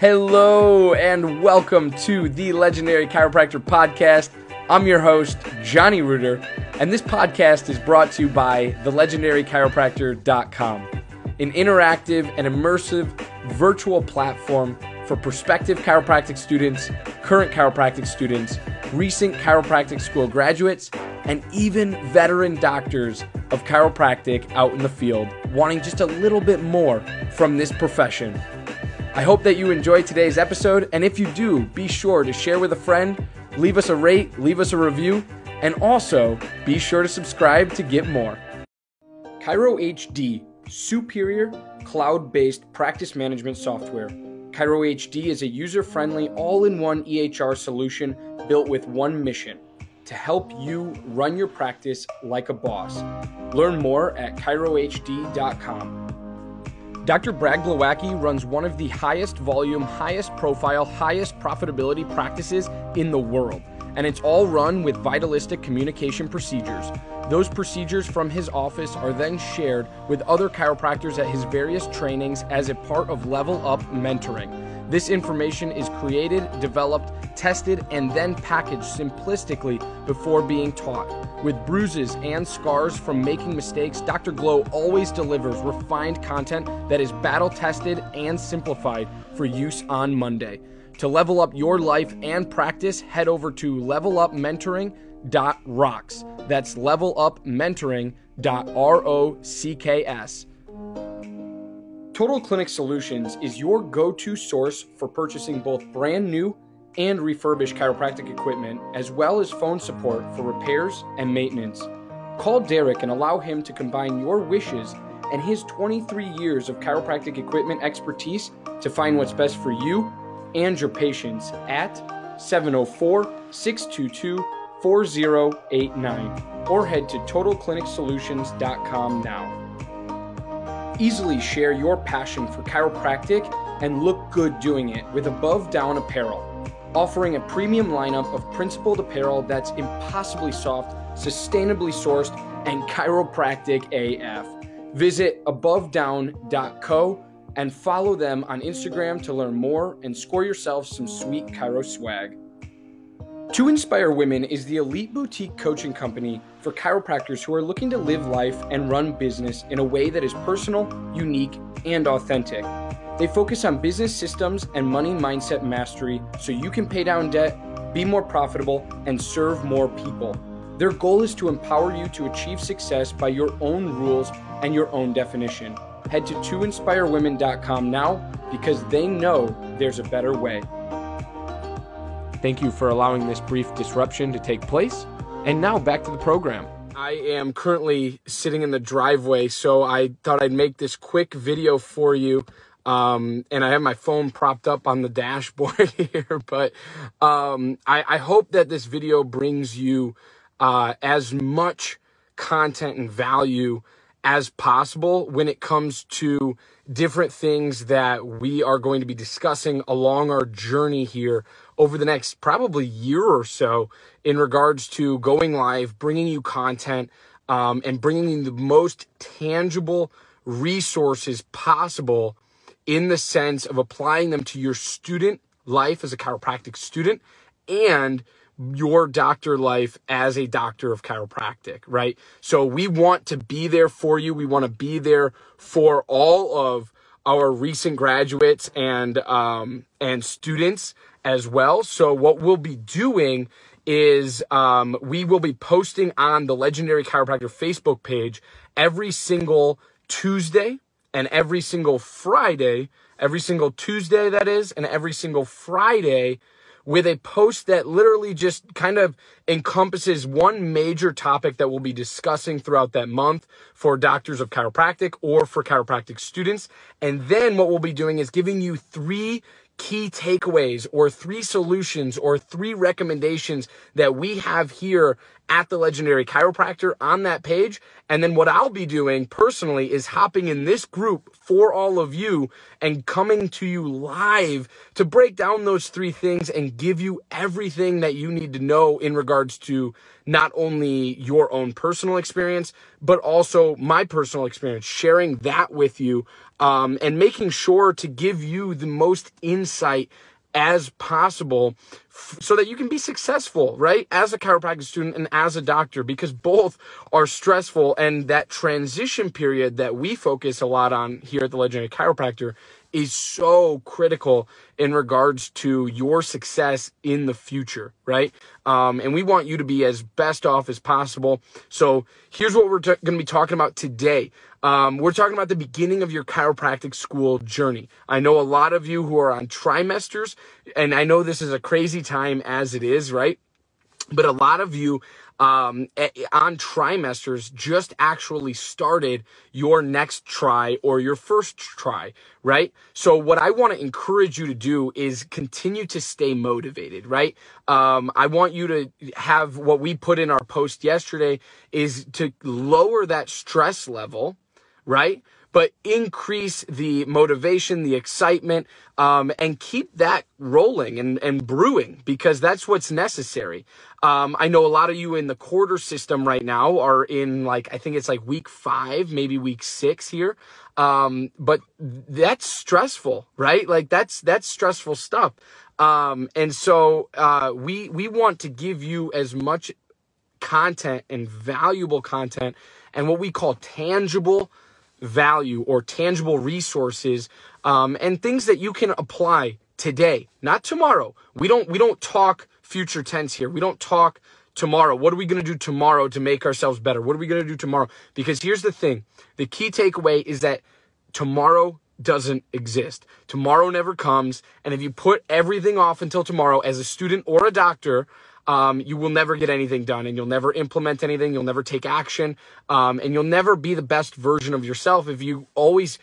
Hello and welcome to the Legendary Chiropractor Podcast. I'm your host, Johnny Reuter, and this podcast is brought to you by thelegendarychiropractor.com, an interactive and immersive virtual platform for prospective chiropractic students, current chiropractic students, recent chiropractic school graduates, and even veteran doctors of chiropractic out in the field wanting just a little bit more from this profession. I hope that you enjoyed today's episode, and if you do, be sure to share with a friend, leave us a rate, leave us a review, and also be sure to subscribe to get more. Chiro HD, superior cloud based practice management software. Chiro HD is a user friendly, all in one EHR solution built with one mission to help you run your practice like a boss. Learn more at chirohd.com. Dr. Brad Glowacki runs one of the highest volume, highest profile, highest profitability practices in the world, and it's all run with vitalistic communication procedures. Those procedures from his office are then shared with other chiropractors at his various trainings as a part of Level Up Mentoring. This information is created, developed, tested, and then packaged simplistically before being taught. With bruises and scars from making mistakes, Dr. Glow always delivers refined content that is battle tested and simplified for use on Monday. To level up your life and practice, head over to levelupmentoring.rocks. That's levelupmentoring.rocks. Total Clinic Solutions is your go to source for purchasing both brand new and refurbished chiropractic equipment, as well as phone support for repairs and maintenance. Call Derek and allow him to combine your wishes and his 23 years of chiropractic equipment expertise to find what's best for you and your patients at 704 622 4089 or head to totalclinicsolutions.com now. Easily share your passion for chiropractic and look good doing it with Above Down Apparel, offering a premium lineup of principled apparel that's impossibly soft, sustainably sourced, and chiropractic AF. Visit abovedown.co and follow them on Instagram to learn more and score yourself some sweet chiro swag. To Inspire Women is the elite boutique coaching company for chiropractors who are looking to live life and run business in a way that is personal, unique, and authentic. They focus on business systems and money mindset mastery so you can pay down debt, be more profitable, and serve more people. Their goal is to empower you to achieve success by your own rules and your own definition. Head to toinspirewomen.com now because they know there's a better way. Thank you for allowing this brief disruption to take place. And now back to the program. I am currently sitting in the driveway, so I thought I'd make this quick video for you. Um, and I have my phone propped up on the dashboard here, but um, I, I, hope that this video brings you uh, as much content and value as possible when it comes to different things that we are going to be discussing along our journey here over the next probably year or so in regards to going live, bringing you content, um, and bringing you the most tangible resources possible in the sense of applying them to your student life as a chiropractic student and your doctor life as a doctor of chiropractic, right? So we want to be there for you. We want to be there for all of our recent graduates and um, and students as well. So what we'll be doing is um, we will be posting on the Legendary Chiropractor Facebook page every single Tuesday and every single Friday, every single Tuesday that is, and every single Friday with a post that literally just kind of encompasses one major topic that we'll be discussing throughout that month for doctors of chiropractic or for chiropractic students. And then what we'll be doing is giving you three key takeaways or three solutions or three recommendations that we have here at the legendary chiropractor on that page. And then what I'll be doing personally is hopping in this group for all of you and coming to you live to break down those three things and give you everything that you need to know in regards to not only your own personal experience, but also my personal experience, sharing that with you um, and making sure to give you the most insight insight as possible f- so that you can be successful, right? As a chiropractic student and as a doctor, because both are stressful. And that transition period that we focus a lot on here at the Legendary Chiropractor is so critical in regards to your success in the future, right? Um, and we want you to be as best off as possible. So here's what we're t- going to be talking about today. Um, we're talking about the beginning of your chiropractic school journey. I know a lot of you who are on trimesters, and I know this is a crazy time as it is, right? But a lot of you um, on trimesters just actually started your next try or your first try, right? So what I want to encourage you to do is continue to stay motivated, right? Um, I want you to have what we put in our post yesterday is to lower that stress level, right? But increase the motivation, the excitement, um, and keep that rolling and, and brewing because that's what's necessary. Um, I know a lot of you in the quarter system right now are in like, I think it's like week five, maybe week six here. Um, but that's stressful, right? Like that's, that's stressful stuff. Um, and so, uh, we, we want to give you as much content and valuable content and what we call tangible value or tangible resources um, and things that you can apply today, not tomorrow. We don't we don't talk future tense here. We don't talk tomorrow. What are we going to do tomorrow to make ourselves better? What are we going to do tomorrow? Because here's the thing: the key takeaway is that tomorrow doesn't exist. Tomorrow never comes, and if you put everything off until tomorrow, as a student or a doctor, um, you will never get anything done and you'll never implement anything. You'll never take action. Um, and you'll never be the best version of yourself if you always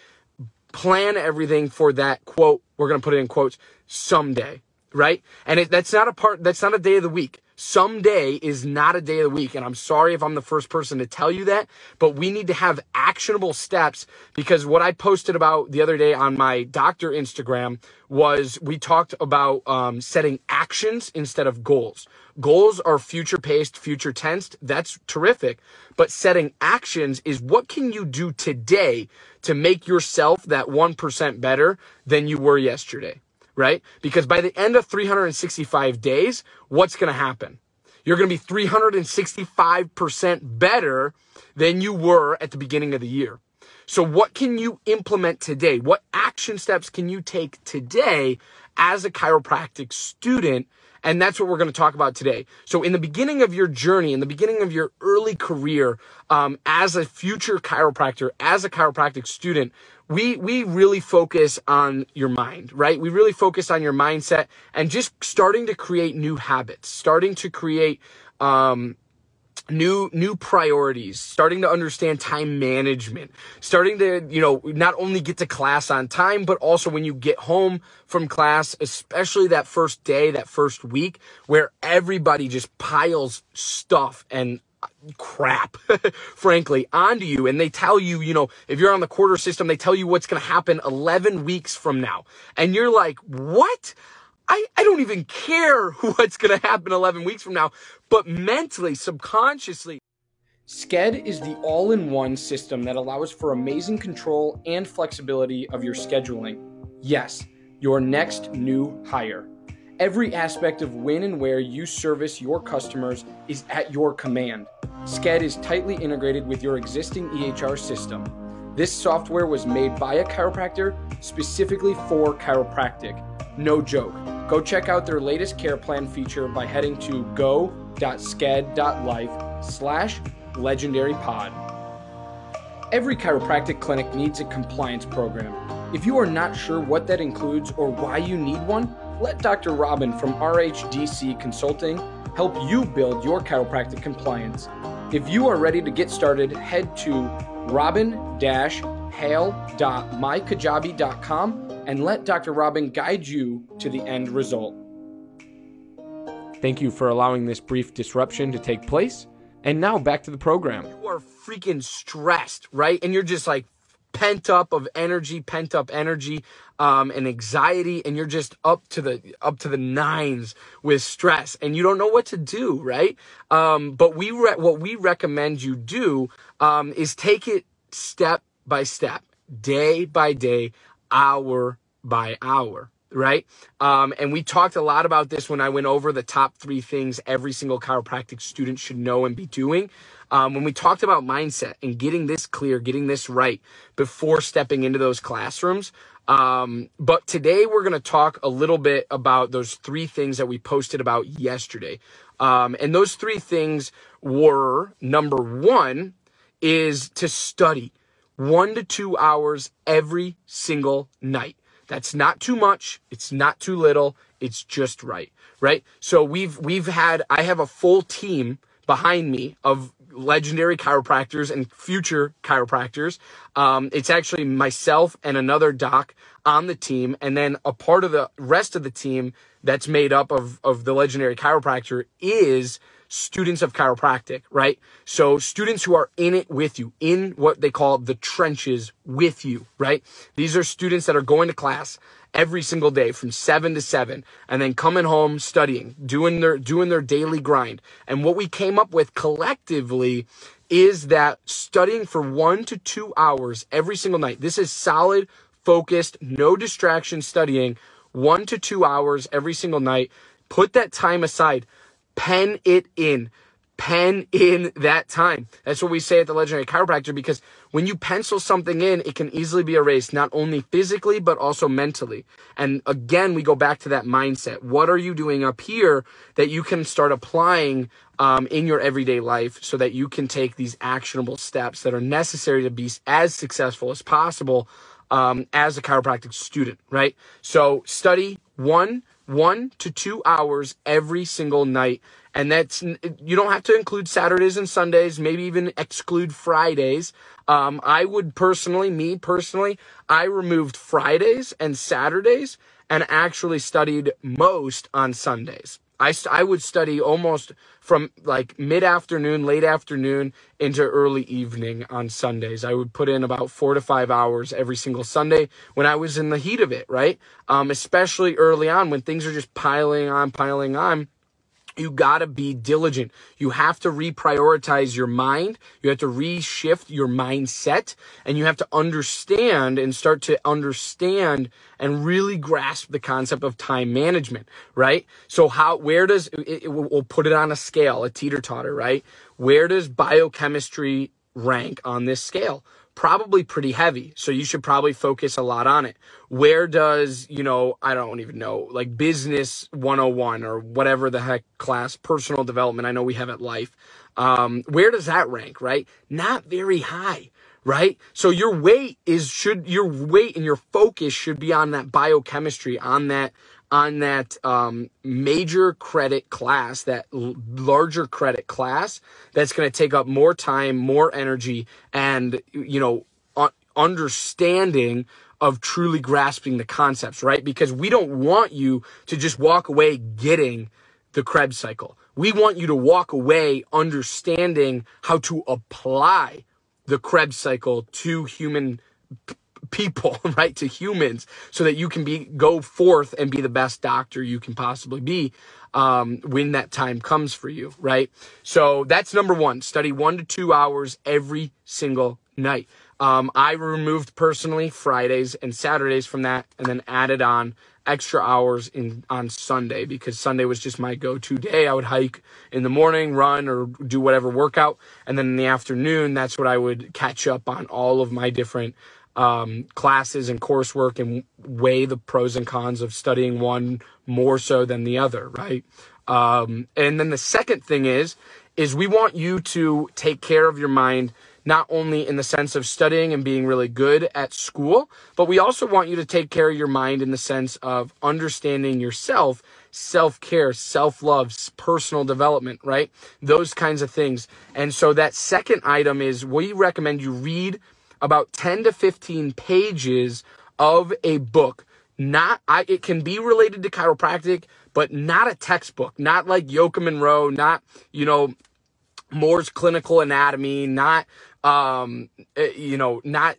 plan everything for that quote. We're going to put it in quotes someday, right? And it, that's not a part, that's not a day of the week. Someday is not a day of the week. And I'm sorry if I'm the first person to tell you that, but we need to have actionable steps because what I posted about the other day on my doctor Instagram was we talked about um, setting actions instead of goals. Goals are future paced, future tensed. That's terrific. But setting actions is what can you do today to make yourself that 1% better than you were yesterday? Right? Because by the end of 365 days, what's going to happen? You're going to be 365% better than you were at the beginning of the year. So what can you implement today? What action steps can you take today as a chiropractic student and that's what we're going to talk about today. So, in the beginning of your journey, in the beginning of your early career, um, as a future chiropractor, as a chiropractic student, we we really focus on your mind, right? We really focus on your mindset and just starting to create new habits, starting to create um, new new priorities starting to understand time management starting to you know not only get to class on time but also when you get home from class especially that first day that first week where everybody just piles stuff and uh, crap frankly onto you. And they tell you you know if you're on the quarter system they tell you what's going to happen 11 weeks from now. And you're like what I, I don't even care what's going to happen 11 weeks from now, but mentally, subconsciously. Sked is the all in one system that allows for amazing control and flexibility of your scheduling. Yes, your next new hire. Every aspect of when and where you service your customers is at your command. Sked is tightly integrated with your existing EHR system. This software was made by a chiropractor specifically for chiropractic. No joke. Go check out their latest care plan feature by heading to go.sked.life slash legendary pod. Every chiropractic clinic needs a compliance program. If you are not sure what that includes or why you need one, let Dr. Robin from RHDC Consulting help you build your chiropractic compliance. If you are ready to get started, head to robin-hale.mykajabi.com and let Dr. Robin guide you to the end result. Thank you for allowing this brief disruption to take place. And now back to the program. You are freaking stressed, right? And you're just like pent up of energy, pent up energy, um, and anxiety, and you're just up to the up to the nines with stress, and you don't know what to do, right? Um, but we re- what we recommend you do um, is take it step by step, day by day, hour by hour, right? Um, and we talked a lot about this when I went over the top three things every single chiropractic student should know and be doing. Um, when we talked about mindset and getting this clear, getting this right before stepping into those classrooms. Um, but today we're going to talk a little bit about those three things that we posted about yesterday. Um, and those three things were number one is to study one to two hours every single night. That's not too much. It's not too little. It's just right. Right. So we've, we've had, I have a full team behind me of legendary chiropractors and future chiropractors. Um, it's actually myself and another doc on the team, and then a part of the rest of the team that's made up of of the legendary chiropractor is students of chiropractic, right? So students who are in it with you, in what they call the trenches with you, right? These are students that are going to class every single day from 7 to 7 and then coming home studying, doing their doing their daily grind. And what we came up with collectively is that studying for 1 to 2 hours every single night. This is solid, focused, no distraction studying 1 to 2 hours every single night. Put that time aside. Pen it in pen in that time. That's what we say at the Legendary Chiropractor because when you pencil something in, it can easily be erased, not only physically, but also mentally. And again, we go back to that mindset. What are you doing up here that you can start applying um, in your everyday life so that you can take these actionable steps that are necessary to be as successful as possible um, as a chiropractic student, right? So study one, one to two hours every single night and that's you don't have to include Saturdays and Sundays, maybe even exclude Fridays. Um, I would personally, me personally, I removed Fridays and Saturdays and actually studied most on Sundays. I, I would study almost from like mid afternoon, late afternoon into early evening on Sundays. I would put in about four to five hours every single Sunday when I was in the heat of it, right? Um, especially early on when things are just piling on, piling on you got to be diligent. You have to reprioritize your mind. You have to reshift your mindset and you have to understand and start to understand and really grasp the concept of time management, right? So how, where does, it, it, we'll put it on a scale, a teeter totter, right? Where does biochemistry rank on this scale? Probably pretty heavy. So you should probably focus a lot on it. Where does, you know, I don't even know, like business 101 or whatever the heck class, personal development, I know we have at life. Um, where does that rank, right? Not very high right? So your weight is should your weight and your focus should be on that biochemistry, on that on that um, major credit class, that l- larger credit class, that's going to take up more time, more energy, and you know, understanding of truly grasping the concepts, right? Because we don't want you to just walk away getting the Krebs cycle. We want you to walk away understanding how to apply the Krebs cycle to human people, right? To humans so that you can be, go forth and be the best doctor you can possibly be, um, when that time comes for you, right? So that's number one. Study one to two hours every single night. Um, I removed personally Fridays and Saturdays from that and then added on extra hours in on Sunday because Sunday was just my go-to day. I would hike in the morning, run or do whatever workout, and then in the afternoon, that's what I would catch up on all of my different um, classes and coursework and weigh the pros and cons of studying one more so than the other, right? Um, and then the second thing is, is we want you to take care of your mind not only in the sense of studying and being really good at school, but we also want you to take care of your mind in the sense of understanding yourself, self care, self love, personal development, right? Those kinds of things. And so that second item is we recommend you read about 10 to 15 pages of a book. Not, I, it can be related to chiropractic, but not a textbook, not like Yochum and not, you know, Moore's clinical anatomy, not, um, eh, you know, not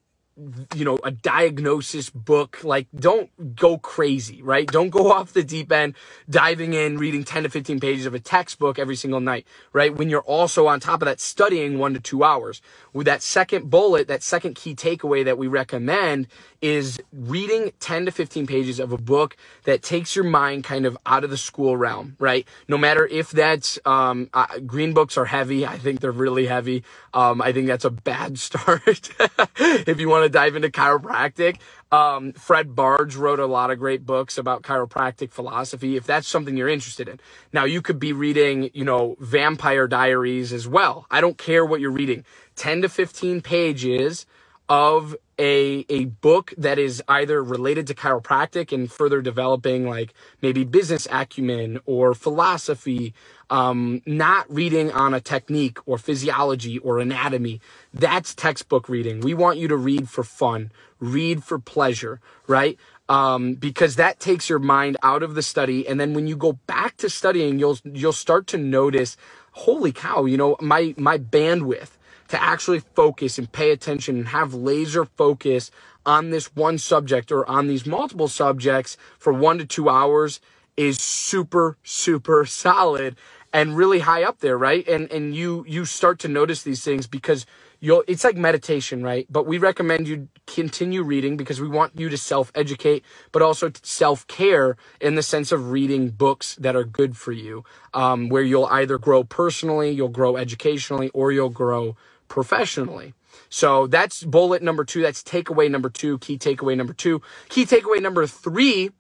you know, a diagnosis book. Like, don't go crazy, right? Don't go off the deep end, diving in, reading 10 to 15 pages of a textbook every single night, right? When you're also on top of that studying one to two hours. With that second bullet, that second key takeaway that we recommend is reading 10 to 15 pages of a book that takes your mind kind of out of the school realm, right? No matter if that's, um, uh, green books are heavy. I think they're really heavy. Um, I think that's a bad start if you want to dive into chiropractic. Um, Fred Barge wrote a lot of great books about chiropractic philosophy. If that's something you're interested in. Now you could be reading, you know, Vampire Diaries as well. I don't care what you're reading. 10 to 15 pages of a a book that is either related to chiropractic and further developing like maybe business acumen or philosophy um, not reading on a technique or physiology or anatomy. That's textbook reading. We want you to read for fun read for pleasure right? Um, because that takes your mind out of the study and then when you go back to studying you'll you'll start to notice holy cow you know my my bandwidth to actually focus and pay attention and have laser focus on this one subject or on these multiple subjects for one to two hours is super, super solid and really high up there, right? And and you you start to notice these things because you'll it's like meditation, right? But we recommend you continue reading because we want you to self-educate, but also self-care in the sense of reading books that are good for you, um, where you'll either grow personally, you'll grow educationally, or you'll grow professionally. So that's bullet number two. That's takeaway number two. Key takeaway number two. Key takeaway number three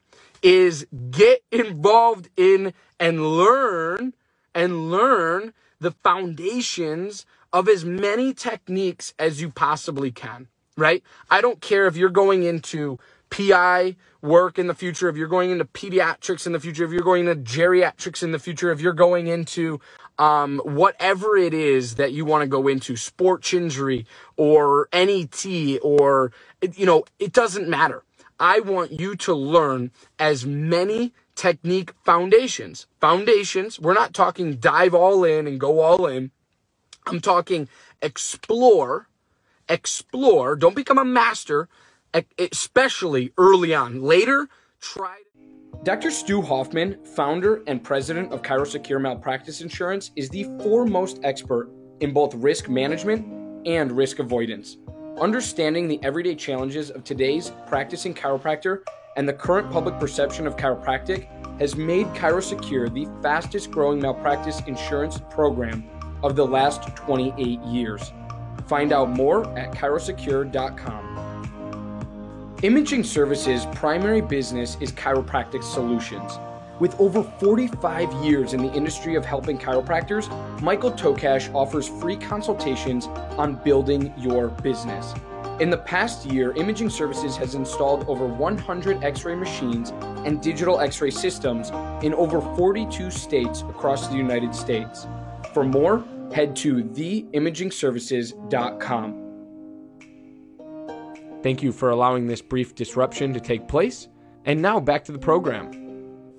is get involved in and learn and learn the foundations of as many techniques as you possibly can, right? I don't care if you're going into PI work in the future, if you're going into pediatrics in the future, if you're going into geriatrics in the future, if you're going into um, whatever it is that you want to go into, sports injury or NET or, you know, it doesn't matter. I want you to learn as many technique foundations. Foundations, we're not talking dive all in and go all in. I'm talking explore, explore, don't become a master, especially early on. Later, try. Dr. Stu Hoffman, founder and president of ChiroSecure Malpractice Insurance, is the foremost expert in both risk management and risk avoidance. Understanding the everyday challenges of today's practicing chiropractor and the current public perception of chiropractic has made ChiroSecure the fastest growing malpractice insurance program of the last 28 years. Find out more at chirosecure.com. Imaging Services' primary business is chiropractic solutions. With over 45 years in the industry of helping chiropractors, Michael Tokash offers free consultations on building your business. In the past year, Imaging Services has installed over 100 x ray machines and digital x ray systems in over 42 states across the United States. For more, head to theimagingservices.com. Thank you for allowing this brief disruption to take place. And now back to the program.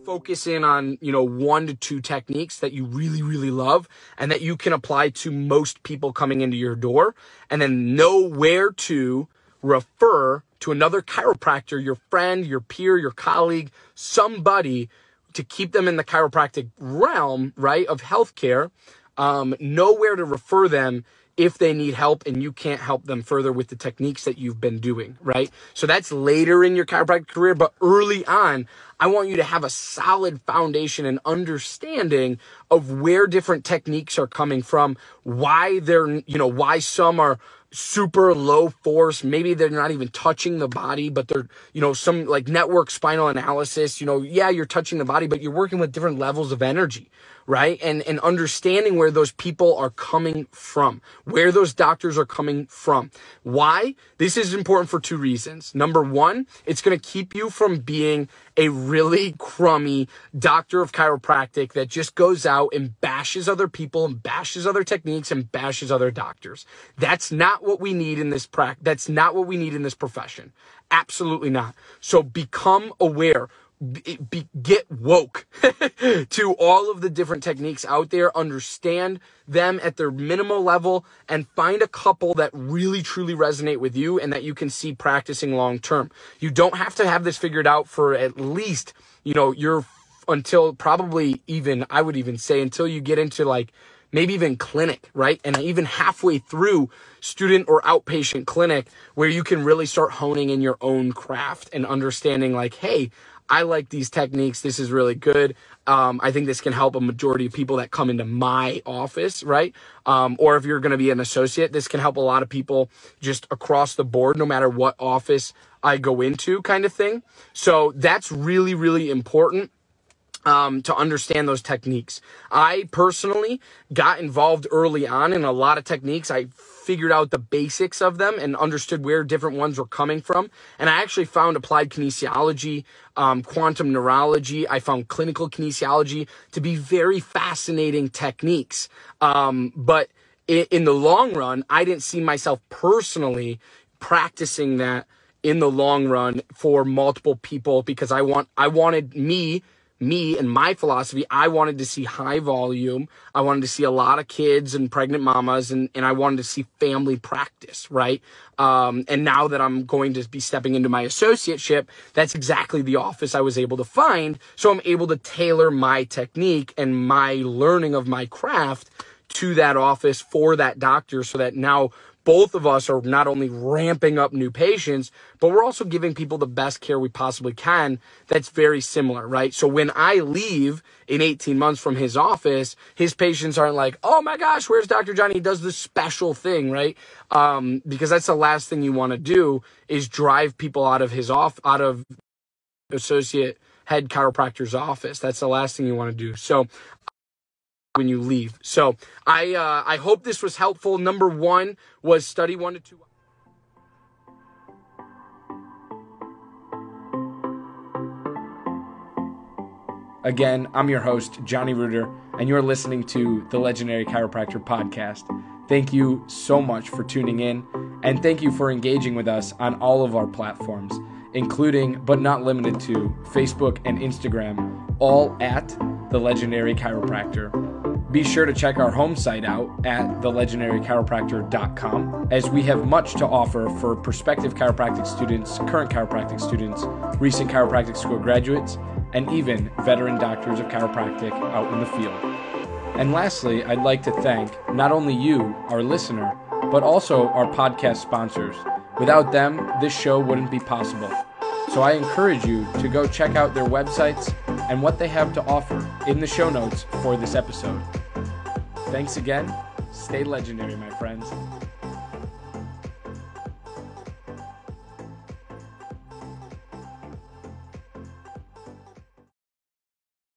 Focus in on, you know, one to two techniques that you really, really love and that you can apply to most people coming into your door and then know where to refer to another chiropractor, your friend, your peer, your colleague, somebody to keep them in the chiropractic realm, right, of healthcare. Um, know where to refer them if they need help and you can't help them further with the techniques that you've been doing, right? So that's later in your chiropractic career, but early on, I want you to have a solid foundation and understanding of where different techniques are coming from, why they're, you know, why some are super low force. Maybe they're not even touching the body, but they're, you know, some like network spinal analysis, you know, yeah, you're touching the body, but you're working with different levels of energy, right? And, and understanding where those people are coming from, where those doctors are coming from. Why? This is important for two reasons. Number one, it's going to keep you from being a really crummy doctor of chiropractic that just goes out and bashes other people and bashes other techniques and bashes other doctors. That's not what we need in this practice. That's not what we need in this profession. Absolutely not. So become aware be, get woke to all of the different techniques out there, understand them at their minimal level, and find a couple that really truly resonate with you and that you can see practicing long term. You don't have to have this figured out for at least, you know, your until probably even, I would even say until you get into like maybe even clinic, right? And even halfway through student or outpatient clinic where you can really start honing in your own craft and understanding like, hey, I like these techniques. This is really good. Um, I think this can help a majority of people that come into my office, right? Um, or if you're going to be an associate, this can help a lot of people just across the board, no matter what office I go into, kind of thing. So that's really, really important um, to understand those techniques. I personally got involved early on in a lot of techniques. I figured out the basics of them and understood where different ones were coming from. And I actually found applied kinesiology, um, quantum neurology, I found clinical kinesiology to be very fascinating techniques. Um, but in, in the long run, I didn't see myself personally practicing that in the long run for multiple people because I want I wanted me me and my philosophy, I wanted to see high volume. I wanted to see a lot of kids and pregnant mamas and, and I wanted to see family practice, right? Um, and now that I'm going to be stepping into my associateship, that's exactly the office I was able to find. So I'm able to tailor my technique and my learning of my craft to that office for that doctor so that now both of us are not only ramping up new patients, but we're also giving people the best care we possibly can that's very similar, right? So when I leave in 18 months from his office, his patients aren't like, oh my gosh, where's Dr. Johnny? He does this special thing, right? Um, because that's the last thing you want to do is drive people out of his off, out of associate head chiropractor's office. That's the last thing you want to do. So when you leave. So I uh, I hope this was helpful. Number one was study one to two. Again, I'm your host, Johnny Reuter, and you're listening to the Legendary Chiropractor Podcast. Thank you so much for tuning in, and thank you for engaging with us on all of our platforms, including but not limited to Facebook and Instagram, all at the Legendary Chiropractor. Be sure to check our home site out at thelegendarychiropractor.com as we have much to offer for prospective chiropractic students, current chiropractic students, recent chiropractic school graduates, and even veteran doctors of chiropractic out in the field. And lastly, I'd like to thank not only you, our listener, but also our podcast sponsors. Without them, this show wouldn't be possible. So I encourage you to go check out their websites and what they have to offer in the show notes for this episode. Thanks again. Stay legendary, my friends.